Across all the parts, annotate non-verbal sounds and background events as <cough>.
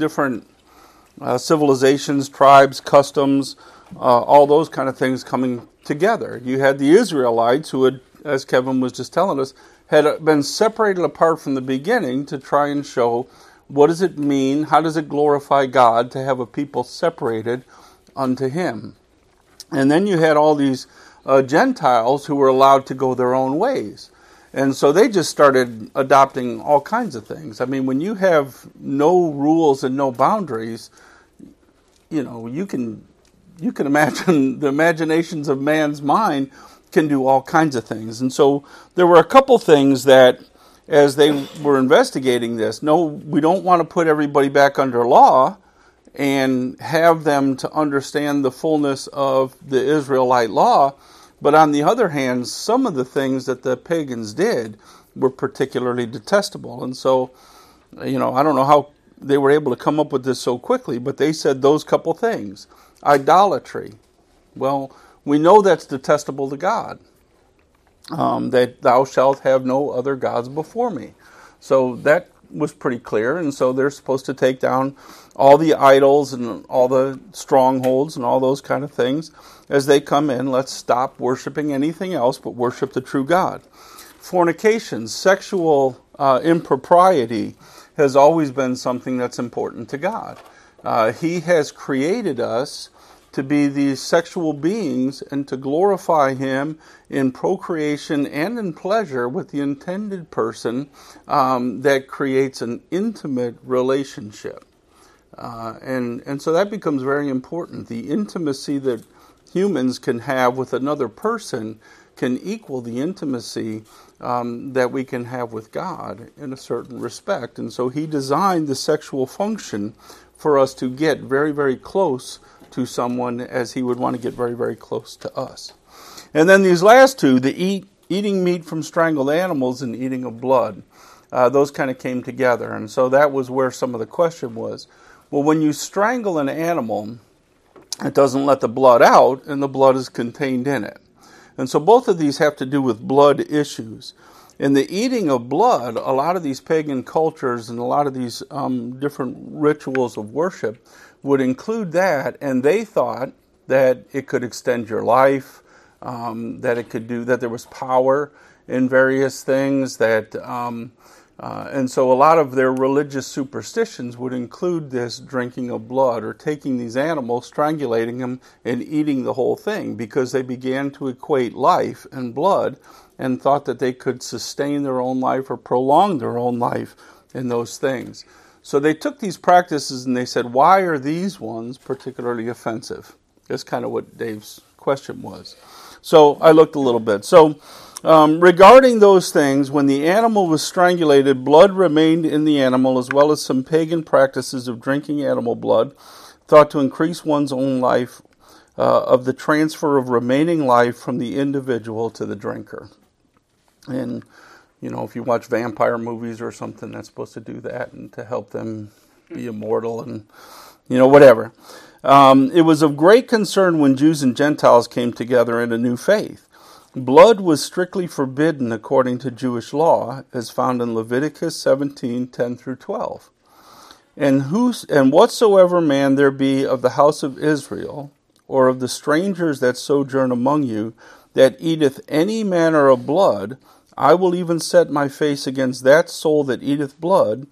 different uh, civilizations, tribes, customs, uh, all those kind of things coming together. You had the Israelites who had, as Kevin was just telling us, had been separated apart from the beginning to try and show what does it mean, how does it glorify God to have a people separated unto Him. And then you had all these uh, Gentiles who were allowed to go their own ways. And so they just started adopting all kinds of things. I mean, when you have no rules and no boundaries, you know, you can you can <laughs> imagine the imaginations of man's mind can do all kinds of things. And so there were a couple things that as they were investigating this, no, we don't want to put everybody back under law and have them to understand the fullness of the Israelite law. But on the other hand, some of the things that the pagans did were particularly detestable. And so, you know, I don't know how they were able to come up with this so quickly, but they said those couple things. Idolatry. Well, we know that's detestable to God. Um, that thou shalt have no other gods before me. So that was pretty clear, and so they're supposed to take down all the idols and all the strongholds and all those kind of things as they come in. Let's stop worshiping anything else but worship the true God. Fornication, sexual uh, impropriety, has always been something that's important to God. Uh, he has created us to be these sexual beings and to glorify Him in procreation and in pleasure with the intended person um, that creates an intimate relationship. Uh, and, and so that becomes very important. The intimacy that humans can have with another person can equal the intimacy um, that we can have with God in a certain respect. And so He designed the sexual function for us to get very, very close to someone as he would want to get very, very close to us. And then these last two, the eat, eating meat from strangled animals and eating of blood, uh, those kind of came together. And so that was where some of the question was. Well, when you strangle an animal, it doesn't let the blood out, and the blood is contained in it. And so both of these have to do with blood issues. In the eating of blood, a lot of these pagan cultures and a lot of these um, different rituals of worship would include that, and they thought that it could extend your life, um, that it could do that there was power in various things that. Um, uh, and so a lot of their religious superstitions would include this drinking of blood or taking these animals, strangulating them, and eating the whole thing because they began to equate life and blood and thought that they could sustain their own life or prolong their own life in those things. So they took these practices and they said, why are these ones particularly offensive? That's kind of what Dave's question was. So I looked a little bit. So um, regarding those things, when the animal was strangulated, blood remained in the animal, as well as some pagan practices of drinking animal blood, thought to increase one's own life uh, of the transfer of remaining life from the individual to the drinker. And you know, if you watch vampire movies or something, that's supposed to do that and to help them be immortal and, you know, whatever. Um, it was of great concern when Jews and Gentiles came together in a new faith. Blood was strictly forbidden according to Jewish law, as found in Leviticus 17 10 through 12. And, whos, and whatsoever man there be of the house of Israel, or of the strangers that sojourn among you, that eateth any manner of blood, I will even set my face against that soul that eateth blood,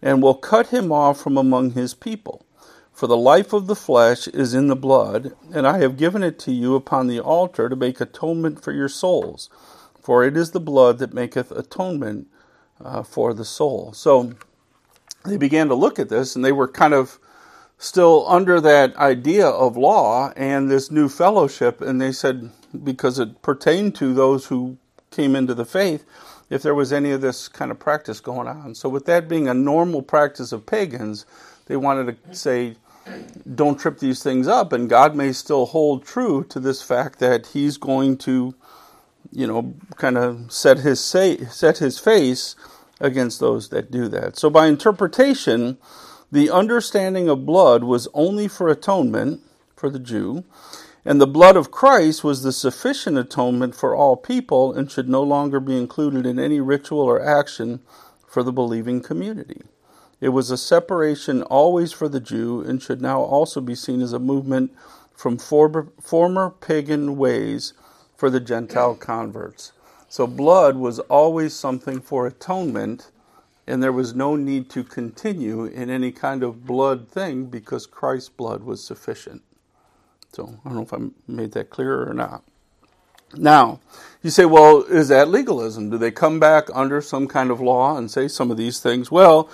and will cut him off from among his people. For the life of the flesh is in the blood, and I have given it to you upon the altar to make atonement for your souls. For it is the blood that maketh atonement uh, for the soul. So they began to look at this, and they were kind of still under that idea of law and this new fellowship, and they said, because it pertained to those who came into the faith if there was any of this kind of practice going on. So, with that being a normal practice of pagans, they wanted to say, don't trip these things up, and God may still hold true to this fact that He's going to, you know, kind of set His say, set His face against those that do that. So, by interpretation, the understanding of blood was only for atonement for the Jew, and the blood of Christ was the sufficient atonement for all people and should no longer be included in any ritual or action for the believing community. It was a separation always for the Jew and should now also be seen as a movement from former, former pagan ways for the Gentile converts. So, blood was always something for atonement, and there was no need to continue in any kind of blood thing because Christ's blood was sufficient. So, I don't know if I made that clear or not. Now, you say, well, is that legalism? Do they come back under some kind of law and say some of these things? Well,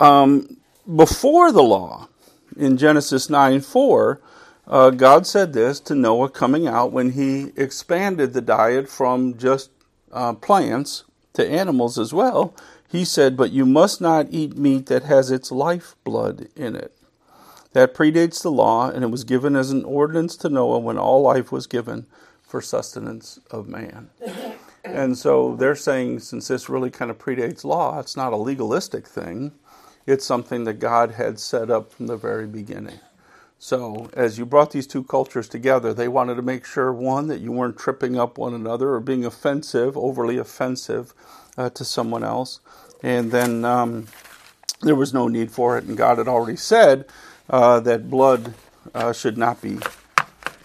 um, before the law, in Genesis 9 4, uh, God said this to Noah coming out when he expanded the diet from just uh, plants to animals as well. He said, But you must not eat meat that has its lifeblood in it. That predates the law, and it was given as an ordinance to Noah when all life was given for sustenance of man. <laughs> And so they're saying, since this really kind of predates law, it's not a legalistic thing, it's something that God had set up from the very beginning. So, as you brought these two cultures together, they wanted to make sure one, that you weren't tripping up one another or being offensive, overly offensive uh, to someone else. And then um, there was no need for it, and God had already said uh, that blood uh, should not be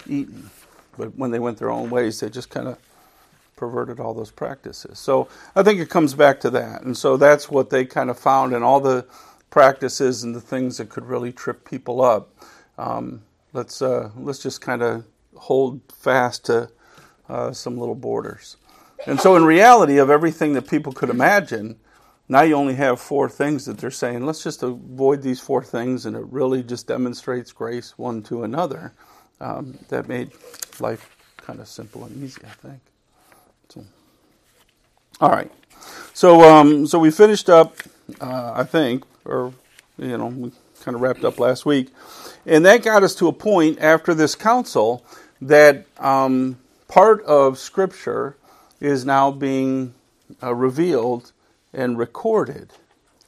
eaten. But when they went their own ways, they just kind of perverted all those practices. So I think it comes back to that. And so that's what they kind of found in all the practices and the things that could really trip people up. Um, let's uh, let's just kind of hold fast to uh, some little borders. And so, in reality, of everything that people could imagine, now you only have four things that they're saying. Let's just avoid these four things, and it really just demonstrates grace one to another. Um, that made life kind of simple and easy, I think. So, all right. So, um, so we finished up, uh, I think, or you know, we kind of wrapped up last week, and that got us to a point after this council that um, part of Scripture is now being uh, revealed and recorded,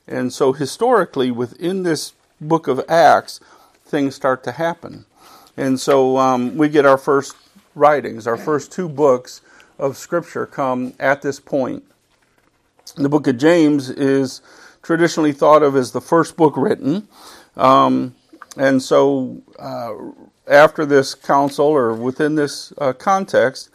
and so historically, within this book of Acts, things start to happen. And so um, we get our first writings, our first two books of Scripture come at this point. The book of James is traditionally thought of as the first book written. Um, and so uh, after this council, or within this uh, context,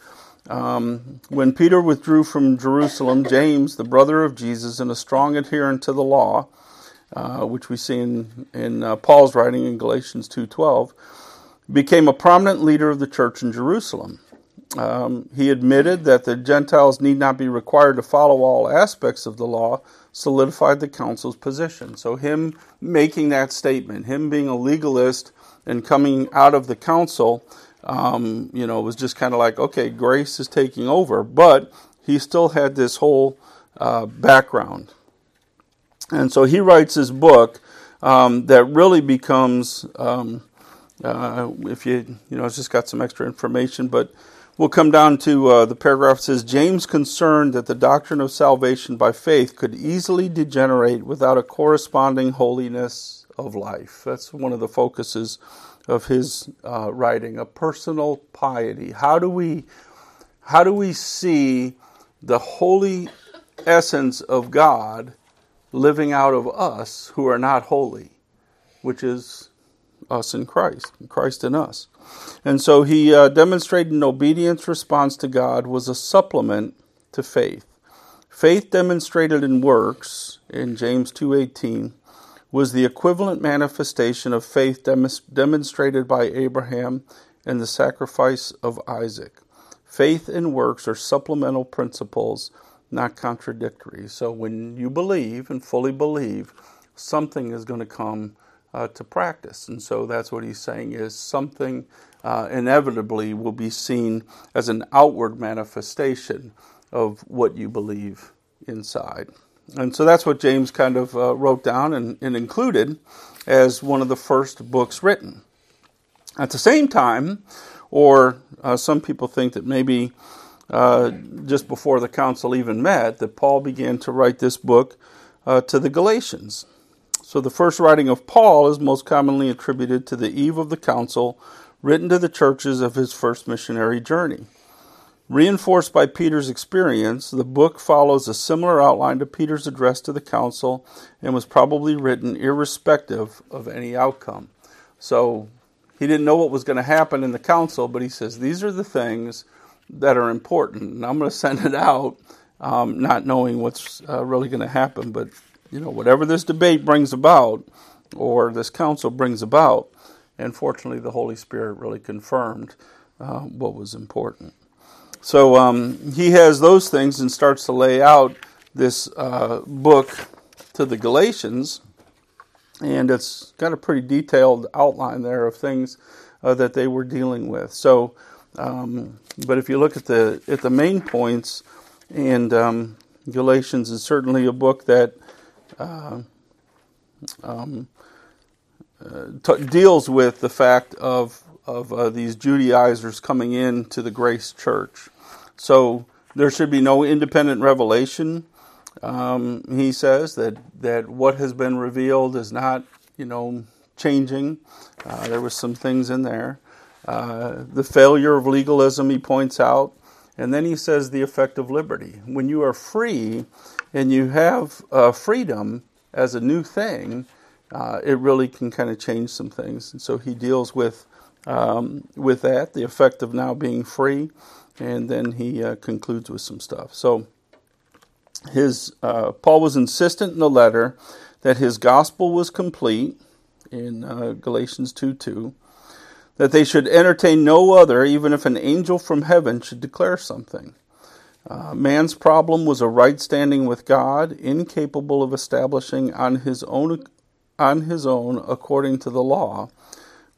um, when Peter withdrew from Jerusalem, James, the brother of Jesus and a strong adherent to the law, uh, which we see in, in uh, Paul's writing in Galatians 2.12, became a prominent leader of the church in Jerusalem. Um, he admitted that the Gentiles need not be required to follow all aspects of the law, solidified the council's position. So, him making that statement, him being a legalist and coming out of the council, um, you know, it was just kind of like, okay, grace is taking over. But he still had this whole uh, background. And so he writes his book um, that really becomes um, uh, if you, you know, it's just got some extra information, but we'll come down to uh, the paragraph that says James concerned that the doctrine of salvation by faith could easily degenerate without a corresponding holiness of life. That's one of the focuses of his uh, writing, a personal piety. How do we, how do we see the holy essence of God living out of us who are not holy, which is us in Christ, Christ in us. And so he uh, demonstrated an obedience response to God was a supplement to faith. Faith demonstrated in works in James 2:18 was the equivalent manifestation of faith dem- demonstrated by Abraham and the sacrifice of Isaac. Faith and works are supplemental principles, not contradictory. So when you believe and fully believe, something is going to come uh, to practice. And so that's what he's saying is something uh, inevitably will be seen as an outward manifestation of what you believe inside. And so that's what James kind of uh, wrote down and, and, included as one of the first books written. At the same time, or uh, some people think that maybe uh, just before the council even met, that Paul began to write this book uh, to the Galatians. So the first writing of Paul is most commonly attributed to the eve of the council, written to the churches of his first missionary journey. Reinforced by Peter's experience, the book follows a similar outline to Peter's address to the council and was probably written irrespective of any outcome. So he didn't know what was going to happen in the council, but he says, These are the things that are important. And I'm going to send it out, um, not knowing what's uh, really going to happen. But, you know, whatever this debate brings about or this council brings about, and fortunately, the Holy Spirit really confirmed uh, what was important. So um, he has those things and starts to lay out this uh, book to the Galatians, and it's got a pretty detailed outline there of things uh, that they were dealing with. So, um, but if you look at the at the main points, and um, Galatians is certainly a book that uh, um, uh, t- deals with the fact of of uh, these Judaizers coming in to the Grace Church. So there should be no independent revelation. Um, he says that that what has been revealed is not, you know, changing. Uh, there was some things in there. Uh, the failure of legalism, he points out, and then he says the effect of liberty. When you are free and you have uh, freedom as a new thing, uh, it really can kind of change some things. And so he deals with um, with that, the effect of now being free, and then he uh, concludes with some stuff. So his uh, Paul was insistent in the letter that his gospel was complete in uh, Galatians 2 2, that they should entertain no other, even if an angel from heaven should declare something. Uh, man's problem was a right standing with God, incapable of establishing on his own on his own according to the law,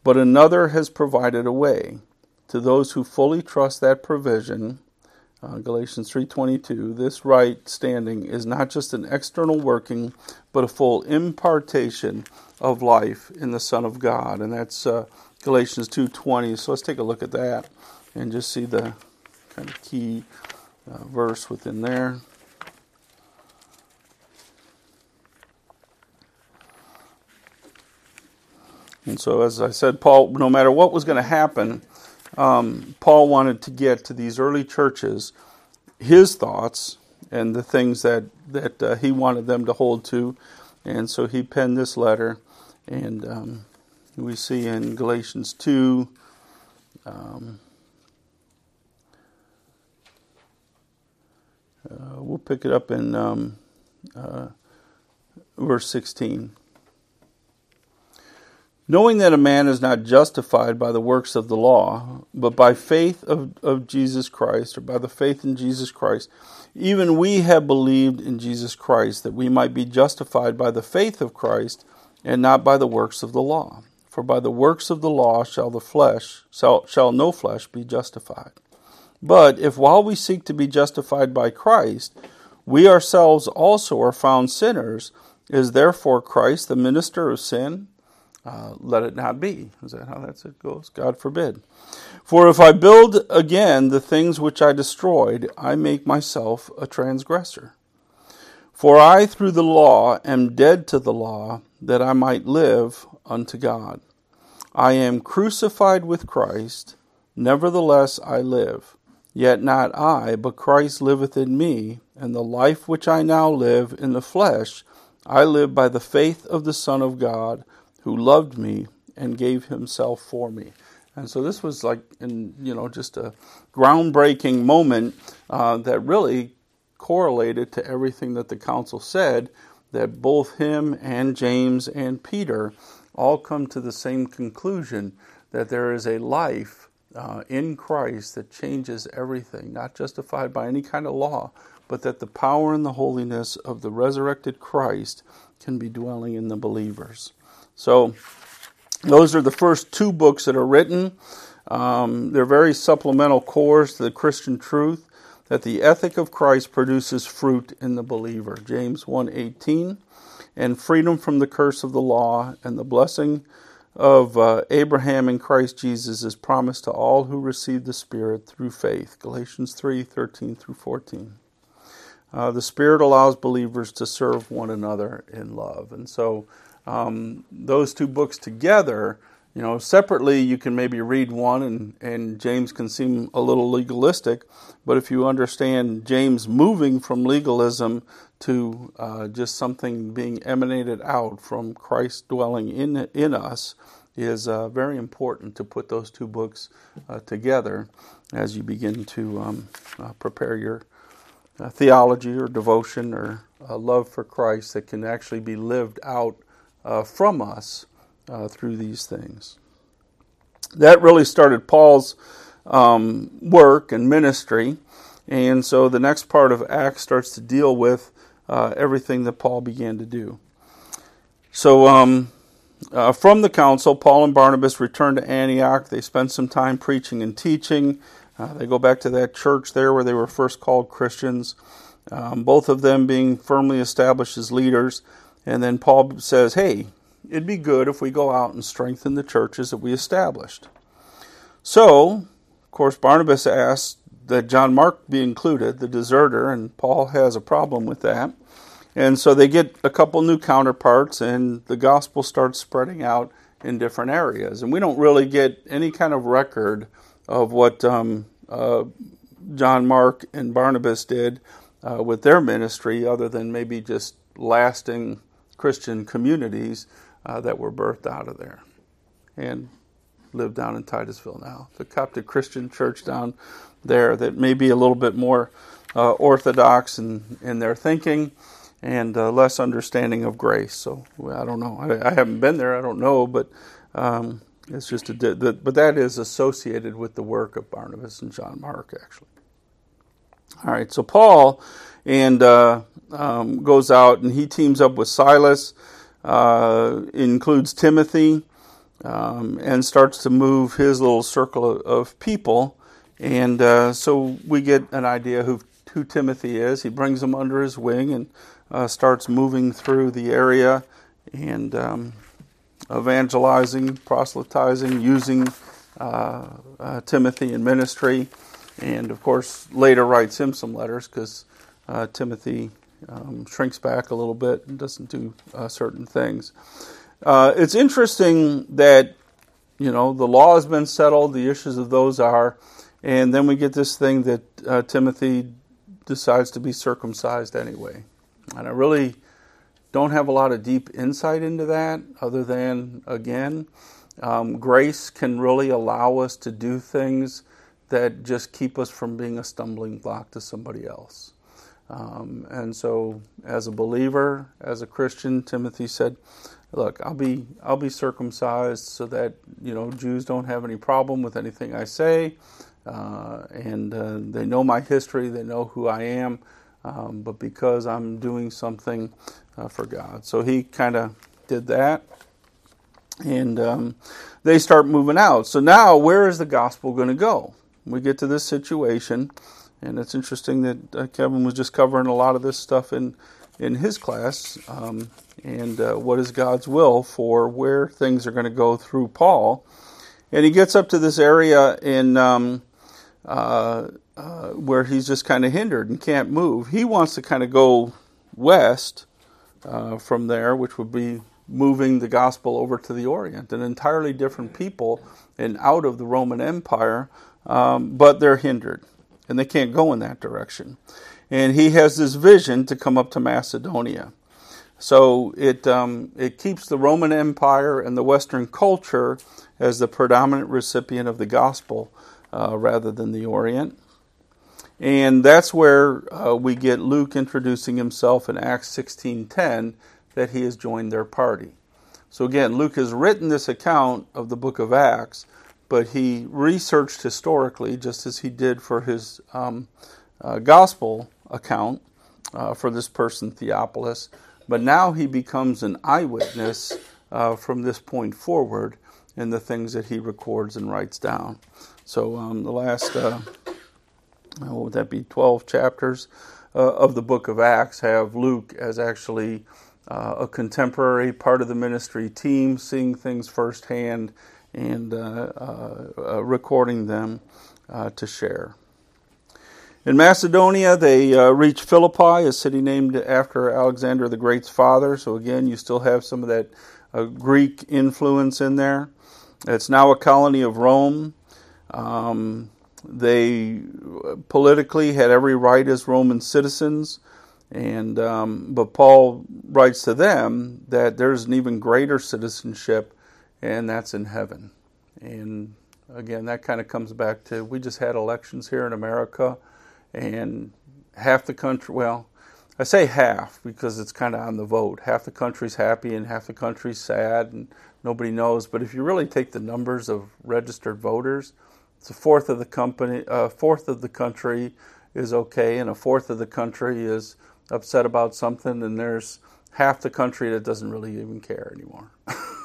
but another has provided a way. To those who fully trust that provision, uh, Galatians 3:22, this right standing is not just an external working, but a full impartation of life in the Son of God, and that's uh, Galatians 2:20. So let's take a look at that and just see the kind of key uh, verse within there. And so, as I said, Paul, no matter what was going to happen, um, Paul wanted to get to these early churches his thoughts and the things that that uh, he wanted them to hold to, and so he penned this letter, and um, we see in Galatians two. Um, uh, we'll pick it up in um, uh, verse 16 knowing that a man is not justified by the works of the law, but by faith of, of Jesus Christ, or by the faith in Jesus Christ, even we have believed in Jesus Christ, that we might be justified by the faith of Christ, and not by the works of the law. For by the works of the law shall the flesh shall, shall no flesh be justified. But if while we seek to be justified by Christ, we ourselves also are found sinners, is therefore Christ the minister of sin? Uh, let it not be. Is that how that goes? God forbid. For if I build again the things which I destroyed, I make myself a transgressor. For I, through the law, am dead to the law, that I might live unto God. I am crucified with Christ, nevertheless I live. Yet not I, but Christ liveth in me, and the life which I now live in the flesh, I live by the faith of the Son of God who loved me and gave himself for me. And so this was like, in, you know, just a groundbreaking moment uh, that really correlated to everything that the council said. That both him and James and Peter all come to the same conclusion that there is a life uh, in Christ that changes everything, not justified by any kind of law, but that the power and the holiness of the resurrected Christ can be dwelling in the believers. So, those are the first two books that are written. Um, they're very supplemental cores to the Christian truth that the ethic of Christ produces fruit in the believer. James 1:18 and freedom from the curse of the law and the blessing of uh, Abraham in Christ Jesus is promised to all who receive the Spirit through faith. Galatians 3:13 through 14. Uh, the Spirit allows believers to serve one another in love, and so um, those two books together you know, separately you can maybe read one and, and James can seem a little legalistic, but if you understand James moving from legalism to uh, just something being emanated out from Christ dwelling in in us, is uh, very important to put those two books uh, together as you begin to um, uh, prepare your uh, theology or devotion or love for Christ that can actually be lived out uh, from us uh, through these things. That really started Paul's um, work and ministry, and so the next part of Acts starts to deal with everything that Paul began to do. So, um, uh, from the council, Paul and Barnabas returned to Antioch. They spent some time preaching and teaching. Uh, they go back to that church there where they were first called Christians, um, both of them being firmly established as leaders. And then Paul says, Hey, it'd be good if we go out and strengthen the churches that we established. So, of course, Barnabas asks that John Mark be included, the deserter, and Paul has a problem with that. And so they get a couple new counterparts, and the gospel starts spreading out in different areas. And we don't really get any kind of record of what um, uh, John Mark and Barnabas did uh, with their ministry, other than maybe just lasting Christian communities uh, that were birthed out of there and live down in Titusville now. The Coptic Christian church down there that may be a little bit more uh, orthodox in, in their thinking and uh, less understanding of grace. So I don't know. I, I haven't been there. I don't know, but um, it's just a. but that is associated with the work of Barnabas and John Mark, actually. All right. So Paul and uh, um, goes out and he teams up with Silas, uh, includes Timothy, um, and starts to move his little circle of, people. And uh, so we get an idea who who Timothy is. He brings him under his wing and uh, starts moving through the area and um, evangelizing, proselytizing, using uh, uh, Timothy in ministry, and of course later writes him some letters because uh, Timothy um, shrinks back a little bit and doesn't do uh, certain things. Uh, it's interesting that you know the law has been settled, the issues of those are, and then we get this thing that Timothy decides to be circumcised anyway. And I really don't have a lot of deep insight into that, other than, again, um, grace can really allow us to do things that just keep us from being a stumbling block to somebody else. Um, and so, as a believer, as a Christian, Timothy said, "Look, I'll be I'll be circumcised so that you know Jews don't have any problem with anything I say, uh, and uh, they know my history, they know who I am." um, but because I'm doing something uh, for God. So he kind of did that. And um, they start moving out. So now, where is the gospel going to go? We get to this situation, and it's interesting that uh, Kevin was just covering a lot of this stuff in in his class. Um, and uh, what is God's will for where things are going to go through Paul? And he gets up to this area in um, uh, uh, where he's just kind of hindered and can't move. He wants to kind of go west uh, from there, which would be moving the gospel over to the Orient, an entirely different people and out of the Roman Empire, um, but they're hindered and they can't go in that direction. And he has this vision to come up to Macedonia. So it um, it keeps the Roman Empire and the Western culture as the predominant recipient of the gospel uh, rather than the Orient. And that's where uh, we get Luke introducing himself in Acts 16:10 that he has joined their party. So again, Luke has written this account of the book of Acts, but he researched historically, just as he did for his um, uh, gospel account uh, for this person Theophilus. But now he becomes an eyewitness uh, from this point forward in the things that he records and writes down. So um, the last uh, what would that be, 12 chapters uh, of the book of Acts have Luke as actually uh, a contemporary part of the ministry team, seeing things firsthand and uh, uh, uh recording them uh, to share. In Macedonia, they reach Philippi, a city named after Alexander the Great's father. So, again, you still have some of that Greek influence in there. It's now a colony of Rome. Um, they politically had every right as Roman citizens, and um, but Paul writes to them that there's an even greater citizenship, and that's in heaven. And again, that kind of comes back to we just had elections here in America, and half the country, well, I say half because it's kind of on the vote. Half the country's happy and half the country's sad, and nobody knows. But if you really take the numbers of registered voters, it's a fourth of the company, a fourth of the country is okay, and a fourth of the country is upset about something, and there's half the country that doesn't really even care anymore. <laughs>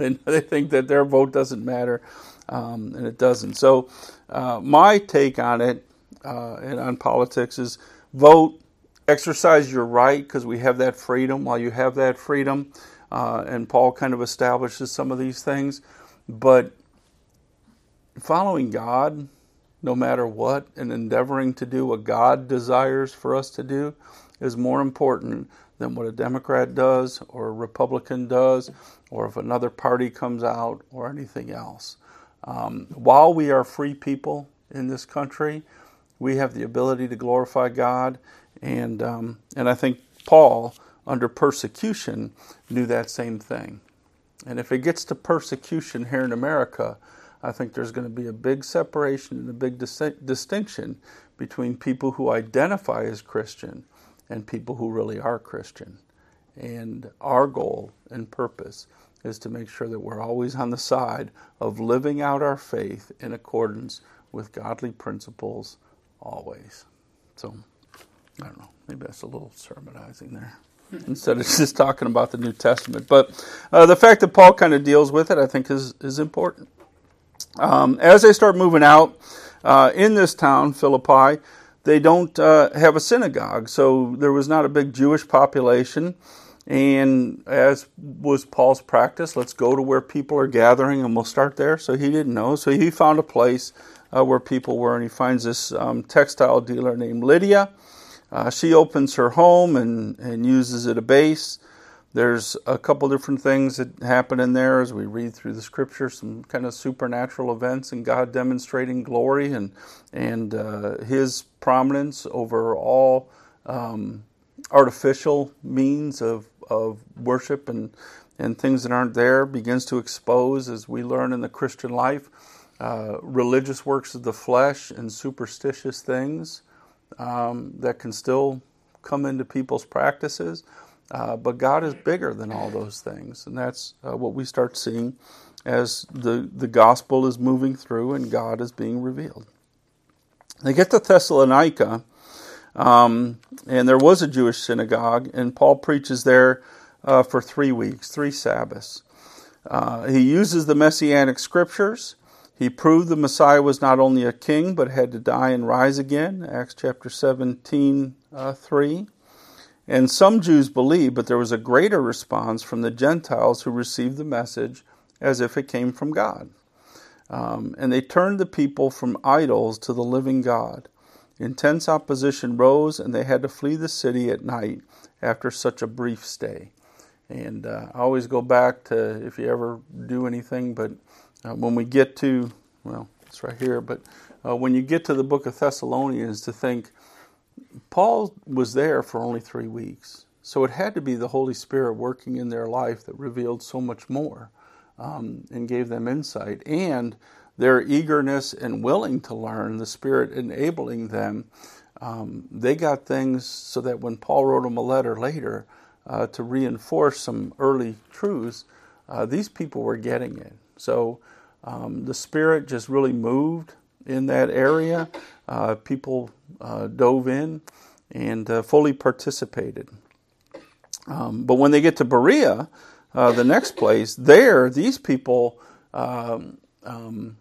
<laughs> they, they think that their vote doesn't matter, um, and it doesn't. So, uh, my take on it uh, and on politics is vote, exercise your right because we have that freedom. While you have that freedom, uh, and Paul kind of establishes some of these things, but following God, no matter what, and endeavoring to do what God desires for us to do, is more important than what a Democrat does or a Republican does, or if another party comes out or anything else. Um, while we are free people in this country, we have the ability to glorify God, and um, and I think Paul, under persecution, knew that same thing. And if it gets to persecution here in America, I think there's going to be a big separation and a big dis- distinction between people who identify as Christian and people who really are Christian. And our goal and purpose is to make sure that we're always on the side of living out our faith in accordance with godly principles always. So, I don't know, maybe that's a little sermonizing there instead of just talking about the New Testament. But uh, the fact that Paul kind of deals with it, I think, is, is important. Um, as they start moving out uh, in this town, Philippi, they don't uh, have a synagogue, so there was not a big Jewish population. And as was Paul's practice, let's go to where people are gathering and we'll start there. So he didn't know. So he found a place uh, where people were, and he finds this um, textile dealer named Lydia. Uh, she opens her home and, and uses it a base. There's a couple different things that happen in there as we read through the scripture, some kind of supernatural events and God demonstrating glory and and uh, His prominence over all um, artificial means of of worship and and things that aren't there begins to expose as we learn in the Christian life uh, religious works of the flesh and superstitious things um, that can still come into people's practices. Uh, but God is bigger than all those things, and that's uh, what we start seeing as the the gospel is moving through and God is being revealed. They get to Thessalonica, um, and there was a Jewish synagogue, and Paul preaches there uh, for three weeks, three Sabbaths. Uh, he uses the messianic scriptures. He proved the Messiah was not only a king, but had to die and rise again. Acts chapter 17, uh, 3. And some Jews believed, but there was a greater response from the Gentiles who received the message as if it came from God. Um, and they turned the people from idols to the living God. Intense opposition rose, and they had to flee the city at night after such a brief stay. And uh, I always go back to if you ever do anything, but uh, when we get to, well, it's right here, but uh, when you get to the book of Thessalonians, to think, Paul was there for only three weeks. So it had to be the Holy Spirit working in their life that revealed so much more um, and gave them insight. And their eagerness and willing to learn, the Spirit enabling them, um, they got things so that when Paul wrote them a letter later uh, to reinforce some early truths, uh, these people were getting it. So um, the Spirit just really moved in that area. Uh, people uh, dove in and uh, fully participated. Um, but when they get to Berea, uh, the next place, there, these people um, um,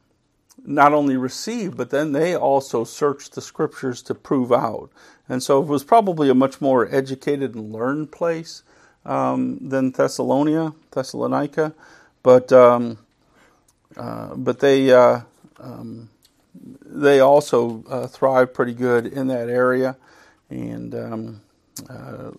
not only received, but then they also searched the scriptures to prove out. And so it was probably a much more educated and learned place um, than Thessalonica, Thessalonica. But um, uh, but they um, they also uh, thrive pretty good in that area, and um, uh,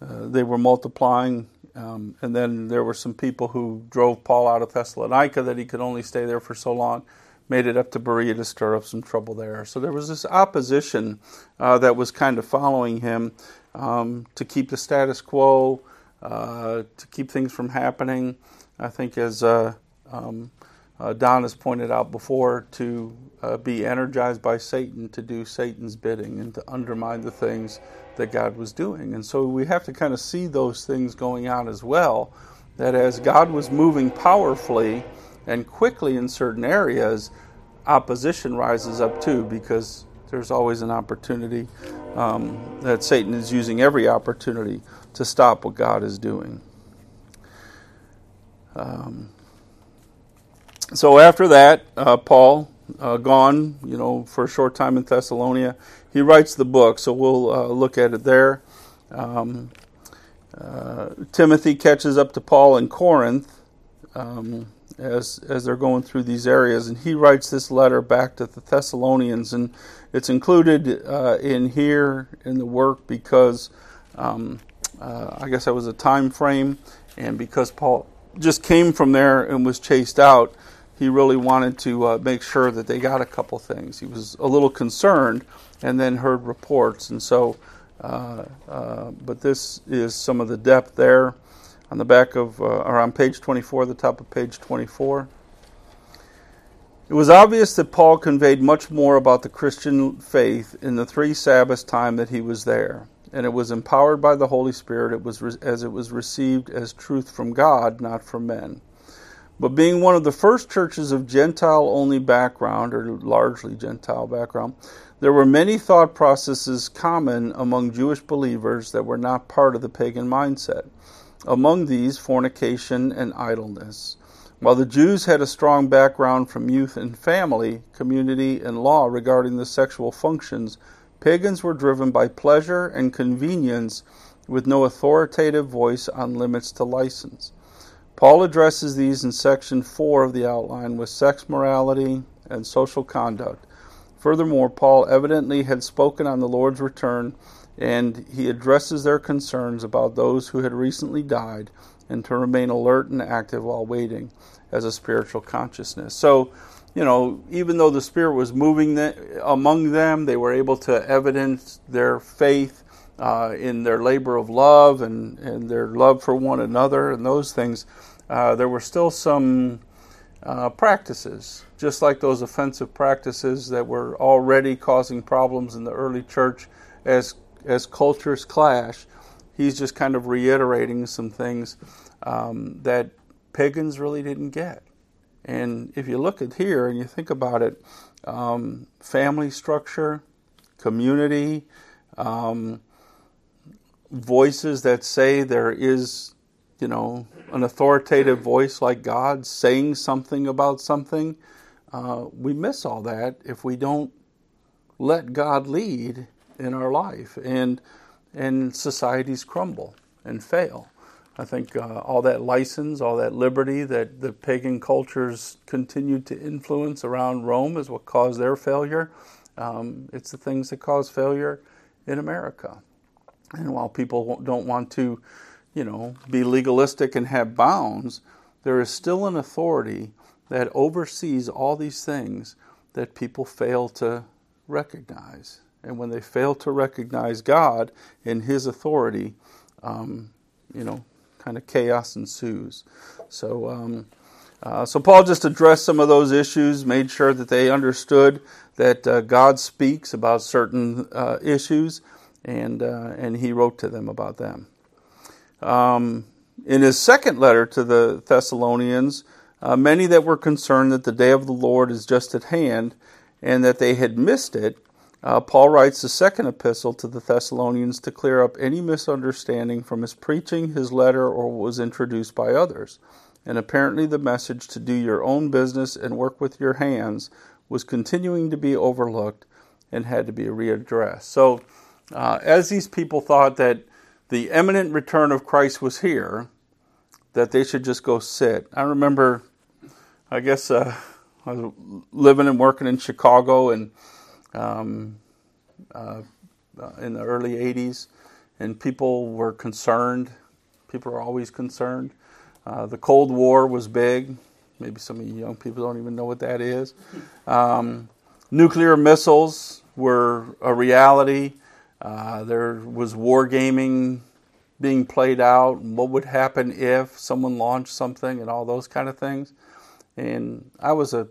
uh, they were multiplying Um, and then there were some people who drove Paul out of Thessalonica that he could only stay there for so long, made it up to Berea to stir up some trouble there. So there was this opposition uh, that was kind of following him um, to keep the status quo, uh, to keep things from happening. I think, as uh, um, uh, Don has pointed out before, to uh, be energized by Satan to do Satan's bidding and to undermine the things that God was doing. And so we have to kind of see those things going on as well. That as God was moving powerfully and quickly in certain areas, opposition rises up too because there's always an opportunity um, that Satan is using every opportunity to stop what God is doing. Um, so after that, uh, Paul, uh, gone, you know, for a short time in Thessalonica, he writes the book. So we'll uh, look at it there. Um, uh, Timothy catches up to Paul in Corinth um, as as they're going through these areas, and he writes this letter back to the Thessalonians, and it's included uh, in here in the work because um, uh, I guess that was a time frame, and because Paul just came from there and was chased out, he really wanted to uh, make sure that they got a couple things. He was a little concerned, and then heard reports, and so. Uh, uh, but this is some of the depth there on the back of, uh, or on page 24, the top of page 24. It was obvious that Paul conveyed much more about the Christian faith in the three Sabbaths time that he was there, and it was empowered by the Holy Spirit it was re- as it was received as truth from God, not from men. But being one of the first churches of Gentile only background, or largely Gentile background, there were many thought processes common among Jewish believers that were not part of the pagan mindset. Among these, fornication and idleness. While the Jews had a strong background from youth and family, community, and law regarding the sexual functions, pagans were driven by pleasure and convenience with no authoritative voice on limits to license. Paul addresses these in section 4 of the outline with sex morality and social conduct. Furthermore, Paul evidently had spoken on the Lord's return and he addresses their concerns about those who had recently died and to remain alert and active while waiting as a spiritual consciousness. So, you know, even though the Spirit was moving among them, they were able to evidence their faith uh, in their labor of love and, and their love for one another and those things. Uh, there were still some uh, practices, just like those offensive practices that were already causing problems in the early church as as cultures clash. He's just kind of reiterating some things um, that pagans really didn't get. And if you look at here and you think about it, um, family structure, community, um, voices that say there is, you know, an authoritative voice like God saying something about something, uh, we miss all that if we don't let God lead in our life, and and societies crumble and fail. I think uh, all that license, all that liberty that the pagan cultures continued to influence around Rome is what caused their failure. Um, it's the things that cause failure in America. And while people don't want to, you know, be legalistic and have bounds, there is still an authority that oversees all these things that people fail to recognize. And when they fail to recognize God and His authority, um, you know, kind of chaos ensues. So, um, uh, so Paul just addressed some of those issues, made sure that they understood that uh, God speaks about certain uh, issues, and uh, and he wrote to them about them. Um, in his second letter to the Thessalonians, uh, many that were concerned that the day of the Lord is just at hand, and that they had missed it, uh, Paul writes the second epistle to the Thessalonians to clear up any misunderstanding from his preaching, his letter, or what was introduced by others. And apparently, the message to do your own business and work with your hands was continuing to be overlooked and had to be readdressed. So, uh, as these people thought that the imminent return of Christ was here, that they should just go sit. I remember, I guess, uh, I was living and working in Chicago and um, uh, in the early 80s, and people were concerned People are always concerned. Uh, the Cold War was big. Maybe some of you young people don't even know what that is. <laughs> Um, nuclear missiles were a reality. Uh, there was wargaming being played out, and what would happen if someone launched something, and all those kind of things. And I was a,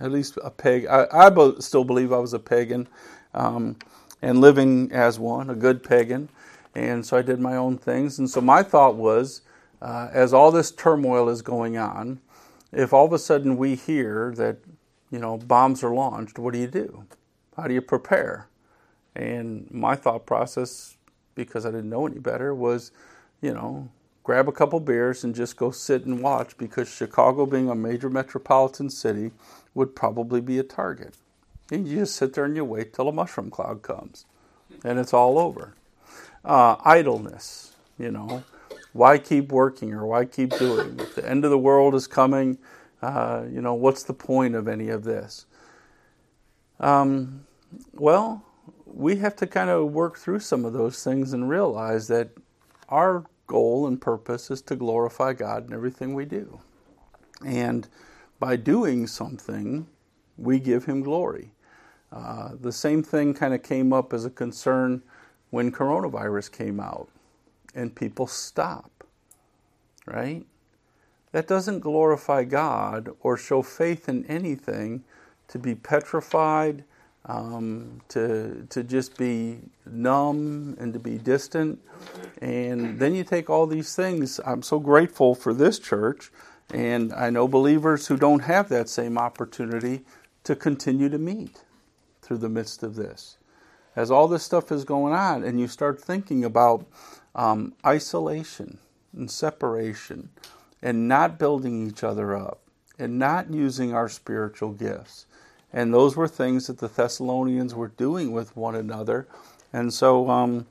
at least a pig. I, I still believe I was a pagan, um, and living as one, a good pagan. And so I did my own things. And so my thought was, uh, as all this turmoil is going on, if all of a sudden we hear that, you know, bombs are launched, what do you do? How do you prepare? And my thought process, because I didn't know any better, was, you know, grab a couple beers and just go sit and watch because Chicago, being a major metropolitan city, would probably be a target. And you just sit there and you wait till a mushroom cloud comes and it's all over. Uh, idleness, you know, why keep working or why keep doing? If the end of the world is coming, uh, you know, what's the point of any of this? Um, well, we have to kind of work through some of those things and realize that our goal and purpose is to glorify God in everything we do. And by doing something, we give Him glory. Uh, the same thing kind of came up as a concern when coronavirus came out and people stop, right? That doesn't glorify God or show faith in anything to be petrified um, to to just be numb and to be distant. And then you take all these things. I'm so grateful for this church, and I know believers who don't have that same opportunity to continue to meet through the midst of this. As all this stuff is going on, and you start thinking about um, isolation and separation, and not building each other up, and not using our spiritual gifts and those were things that the Thessalonians were doing with one another. And so, um,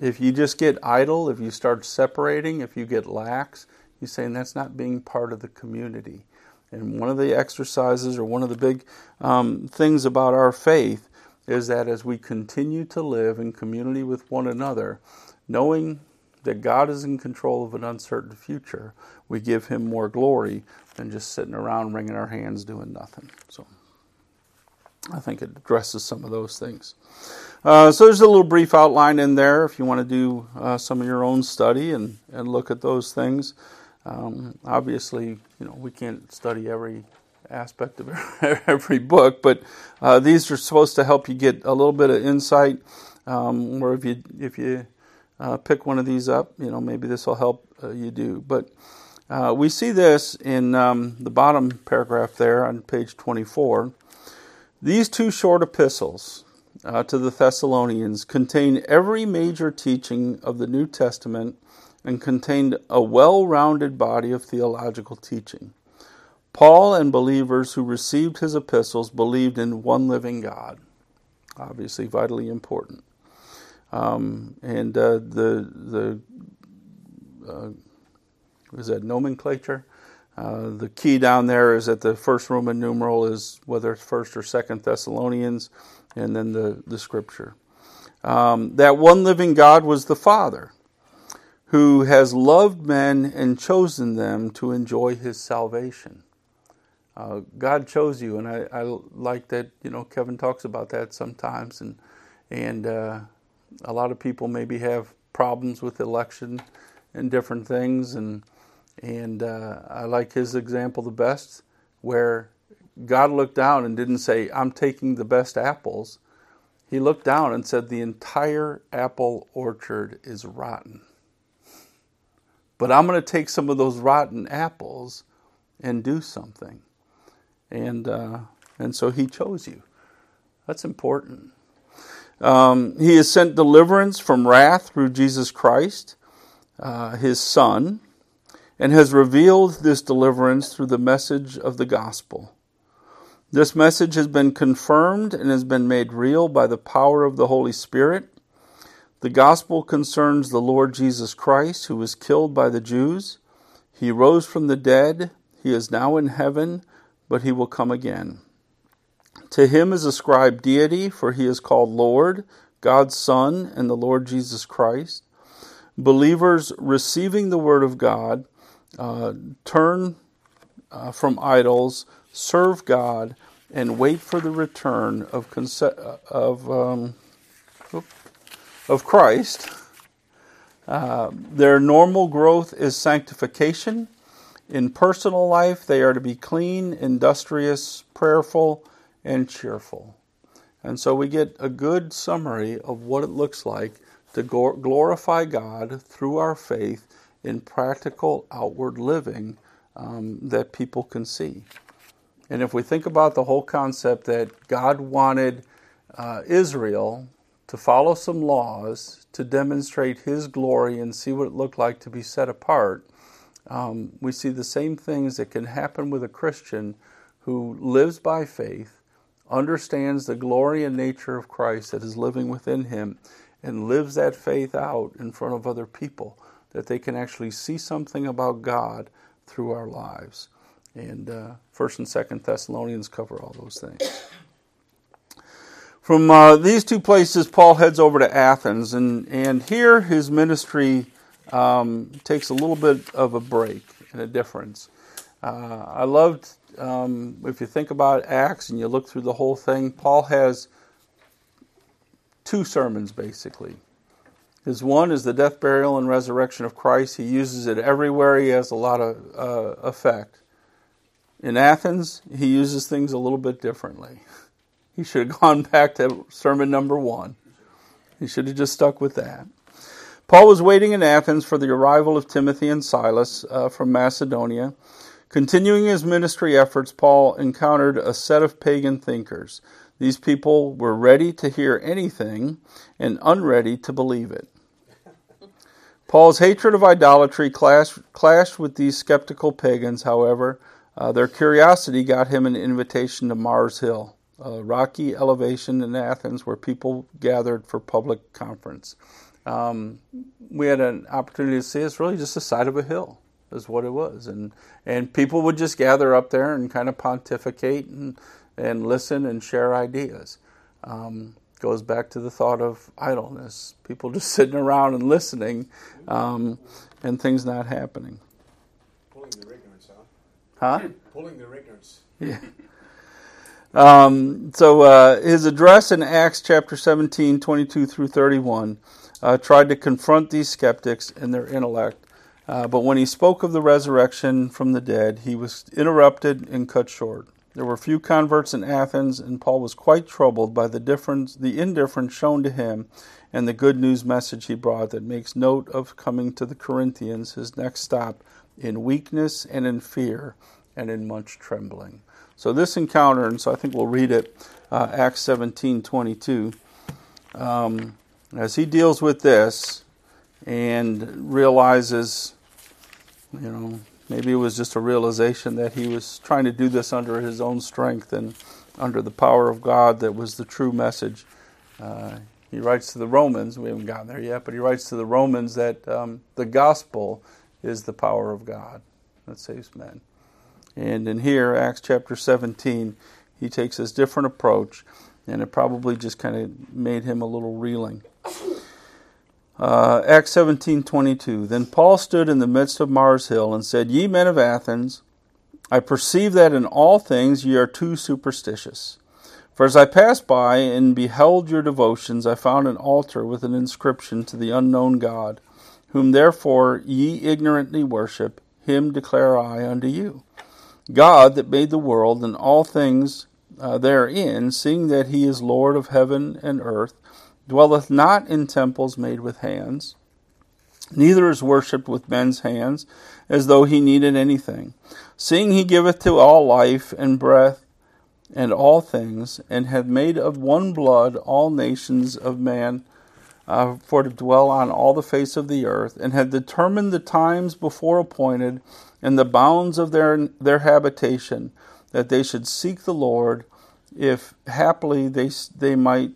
if you just get idle, if you start separating, if you get lax, you're saying that's not being part of the community. And one of the exercises, or one of the big um, things about our faith, is that as we continue to live in community with one another, knowing that God is in control of an uncertain future, we give Him more glory than just sitting around wringing our hands doing nothing. So. I think it addresses some of those things. Uh, so there's a little brief outline in there if you want to do uh, some of your own study and, and look at those things. Um, obviously, you know we can't study every aspect of <laughs> every book, but uh, these are supposed to help you get a little bit of insight. Um, or if you if you uh, pick one of these up, you know maybe this will help uh, you do. But uh, we see this in um, the bottom paragraph there on page 24. These two short epistles uh, to the Thessalonians contain every major teaching of the New Testament and contained a well rounded body of theological teaching. Paul and believers who received his epistles believed in one living God. Obviously, vitally important. Um, and uh, the the uh, was that nomenclature? Uh, the key down there is that the first Roman numeral is whether it's first or second Thessalonians, and then the, the scripture. Um, that one living God was the Father, who has loved men and chosen them to enjoy his salvation. Uh, God chose you, and I, I, like that. You know, Kevin talks about that sometimes, and and uh, a lot of people maybe have problems with election and different things, and and uh, I like his example the best, where God looked down and didn't say, I'm taking the best apples. He looked down and said, The entire apple orchard is rotten. But I'm going to take some of those rotten apples and do something. And, uh, and so he chose you. That's important. Um, he has sent deliverance from wrath through Jesus Christ, uh, his Son and has revealed this deliverance through the message of the gospel. This message has been confirmed and has been made real by the power of the Holy Spirit. The gospel concerns the Lord Jesus Christ, who was killed by the Jews. He rose from the dead. He is now in heaven, but he will come again. To him is ascribed deity, for he is called Lord, God's Son, and the Lord Jesus Christ. believers receiving the Word of God uh, turn uh, from idols, serve God, and wait for the return of conce- of um, of Christ. Uh, their normal growth is sanctification. In personal life, they are to be clean, industrious, prayerful, and cheerful. And so we get a good summary of what it looks like to glorify God through our faith in practical outward living um, that people can see. And if we think about the whole concept that God wanted uh, Israel to follow some laws to demonstrate His glory and see what it looked like to be set apart, um, we see the same things that can happen with a Christian who lives by faith, understands the glory and nature of Christ that is living within him, and lives that faith out in front of other people, that they can actually see something about God through our lives. And uh, First and Second Thessalonians cover all those things. From uh, these two places, Paul heads over to Athens, and, and here his ministry um, takes a little bit of a break and a difference. Uh, I loved, um, if you think about Acts and you look through the whole thing, Paul has two sermons basically. His one is the death, burial, and resurrection of Christ. He uses it everywhere. He has a lot of uh, effect. In Athens, he uses things a little bit differently. <laughs> He should have gone <laughs> back to sermon number one. He should have just stuck with that. Paul was waiting in Athens for the arrival of Timothy and Silas uh, from Macedonia. Continuing his ministry efforts, Paul encountered a set of pagan thinkers. These people were ready to hear anything and unready to believe it. Paul's hatred of idolatry clashed, clashed with these skeptical pagans, however. Uh, their curiosity got him an invitation to Mars Hill, a rocky elevation in Athens where people gathered for public conference. Um, we had an opportunity to see it's really just the side of a hill is what it was and and people would just gather up there and kind of pontificate and and listen and share ideas. Um, goes back to the thought of idleness, people just <laughs> sitting around and listening, um, and things not happening. Pulling their ignorance, huh? Huh? Pulling their ignorance. Yeah. Um, so uh, his address in Acts chapter 17, 22 through 31, uh, tried to confront these skeptics in their intellect. Uh, but when he spoke of the resurrection from the dead, he was interrupted and cut short. There were few converts in Athens, and Paul was quite troubled by the difference, the indifference shown to him, and the good news message he brought that makes note of coming to the Corinthians, his next stop, in weakness and in fear and in much trembling. So this encounter, and so I think we'll read it, uh, Acts seventeen twenty two. Um, as he deals with this and realizes, you know, Maybe it was just a realization that he was trying to do this under his own strength and under the power of God that was the true message. Uh, he writes to the Romans, we haven't gotten there yet, but he writes to the Romans that um, the gospel is the power of God that saves men. And in here, Acts chapter 17, he takes this different approach, and it probably just kind of made him a little reeling. Uh, Acts 17:22. Then Paul stood in the midst of Mars Hill and said, "Ye men of Athens, I perceive that in all things ye are too superstitious. For as I passed by and beheld your devotions, I found an altar with an inscription to the unknown God, whom therefore ye ignorantly worship, him declare I unto you. God that made the world and all things uh, therein, seeing that he is Lord of heaven and earth, dwelleth not in temples made with hands, neither is worshipped with men's hands, as though he needed anything. Seeing he giveth to all life and breath and all things, and hath made of one blood all nations of man uh, for to dwell on all the face of the earth, and had determined the times before appointed and the bounds of their their habitation, that they should seek the Lord, if haply they they might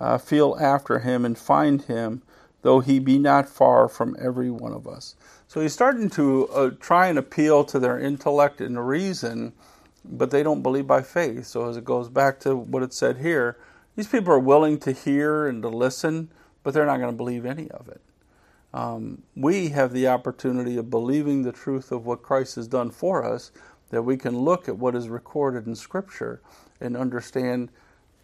uh, feel after him and find him, though he be not far from every one of us. So he's starting to uh, try and appeal to their intellect and reason, but they don't believe by faith. So as it goes back to what it said here, these people are willing to hear and to listen, but they're not going to believe any of it. um, we have the opportunity of believing the truth of what Christ has done for us, that we can look at what is recorded in Scripture and understand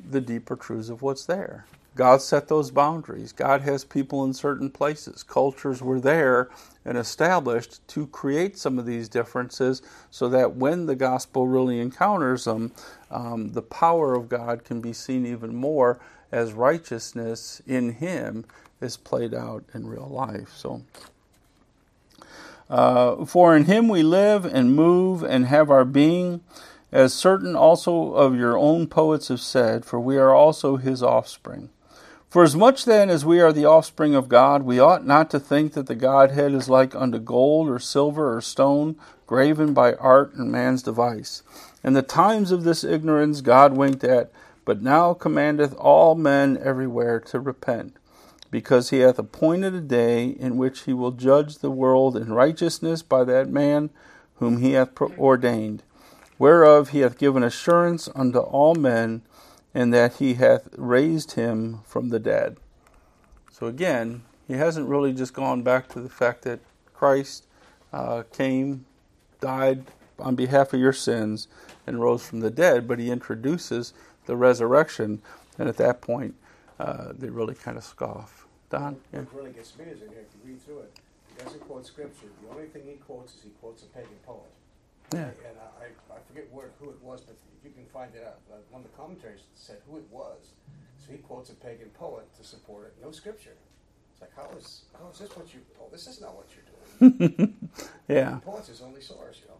the deeper truths of what's there. God set those boundaries. God has people in certain places. Cultures were there and established to create some of these differences so that when the gospel really encounters them, um, the power of God can be seen even more as righteousness in Him is played out in real life. So, uh, for in Him we live and move and have our being, as certain also of your own poets have said, for we are also His offspring. For as much then as we are the offspring of God, we ought not to think that the Godhead is like unto gold or silver or stone, graven by art and man's device. In the times of this ignorance God winked at, but now commandeth all men everywhere to repent, because he hath appointed a day in which he will judge the world in righteousness by that man whom he hath ordained, whereof he hath given assurance unto all men and that he hath raised him from the dead. So again, he hasn't really just gone back to the fact that Christ uh, came, died on behalf of your sins, and rose from the dead, but he introduces the resurrection, and at that point, uh, they really kind of scoff. Don? Yeah. What really gets me is if you read through it, he doesn't quote scripture. The only thing he quotes is he quotes a pagan poet. Yeah. And I, I forget where, who it was, but you can find it out. But one of the commentaries said who it was. So he quotes a pagan poet to support it. No scripture. It's like, how is, how is this what you, oh, this is not what you're doing. <laughs> yeah. Poet's his only source, you know.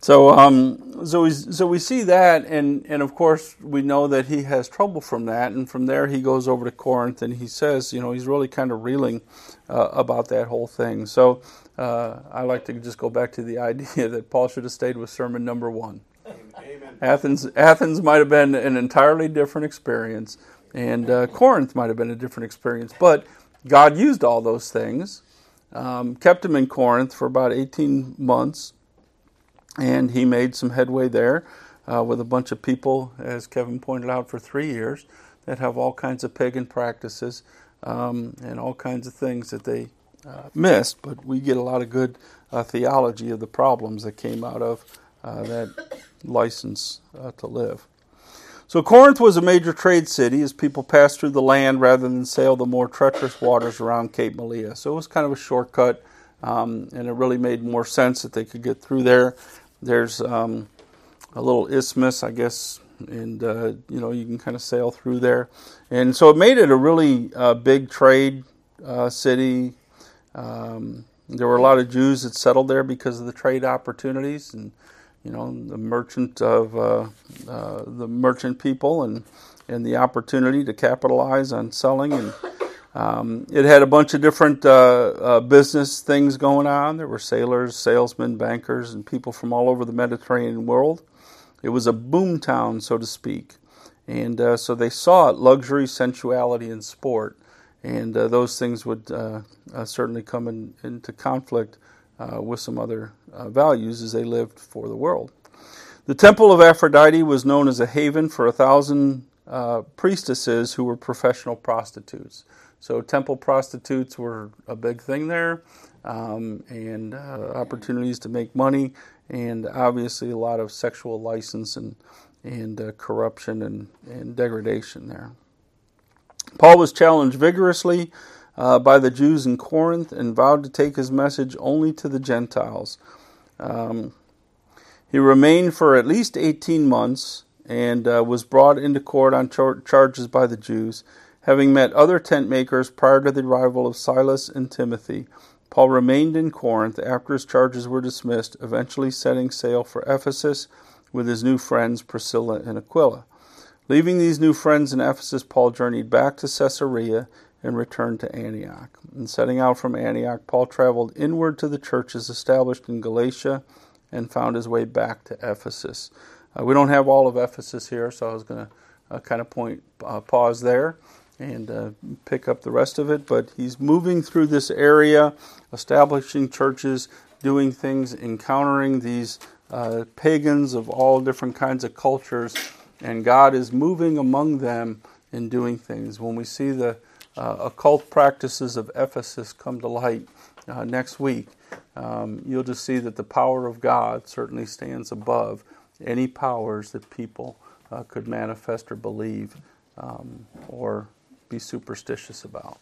So, um, so we so we see that, and and of course we know that he has trouble from that, and from there he goes over to Corinth, and he says, you know, he's really kind of reeling uh, about that whole thing. So, uh, I like to just go back to the <laughs> idea that Paul should have stayed with sermon number one. Amen. Athens, Athens might have been an entirely different experience, and uh, Corinth might have been a different experience. But God used all those things, um, kept him in Corinth for about 18 months, and he made some headway there uh, with a bunch of people, as Kevin pointed out, for three years that have all kinds of pagan practices um, and all kinds of things that they uh, missed, but we get a lot of good uh, theology of the problems that came out of uh, that license uh, to live. So Corinth was a major trade city as people passed through the land rather than sail the more treacherous waters around Cape Malea. So it was kind of a shortcut, um, and it really made more sense that they could get through there. There's um, a little isthmus, I guess, and uh, you know you can kind of sail through there, and so it made it a really uh, big trade uh, city. Um, there were a lot of Jews that settled there because of the trade opportunities, and you know the merchant of uh, uh, the merchant people, and and the opportunity to capitalize on selling and. Um, it had a bunch of different uh, uh, business things going on. There were sailors, salesmen, bankers, and people from all over the Mediterranean world. It was a boom town, so to speak. And uh, so they saw it luxury, sensuality, and sport and uh, those things would uh, uh, certainly come in, into conflict uh, with some other uh, values as they lived for the world. The temple of Aphrodite was known as a haven for a thousand priestesses who were professional prostitutes. So, temple prostitutes were a big thing there, um, and opportunities to make money, and obviously a lot of sexual license and, and corruption and, and degradation there. Paul was challenged vigorously uh, by the Jews in Corinth and vowed to take his message only to the Gentiles. Um, he remained for at least 18 months and uh, was brought into court on char- charges by the Jews. Having met other tent makers prior to the arrival of Silas and Timothy, Paul remained in Corinth after his charges were dismissed, eventually setting sail for Ephesus with his new friends Priscilla and Aquila. Leaving these new friends in Ephesus, Paul journeyed back to Caesarea and returned to Antioch. And setting out from Antioch, Paul traveled inward to the churches established in Galatia and found his way back to Ephesus. Uh, we don't have all of Ephesus here, so I was going to uh, kind of point uh, pause there and uh, pick up the rest of it. But he's moving through this area, establishing churches, doing things, encountering these uh, pagans of all different kinds of cultures and God is moving among them and doing things. When we see the uh, occult practices of Ephesus come to light uh, next week, um, you'll just see that the power of God certainly stands above any powers that people uh, could manifest or believe um, or be superstitious about.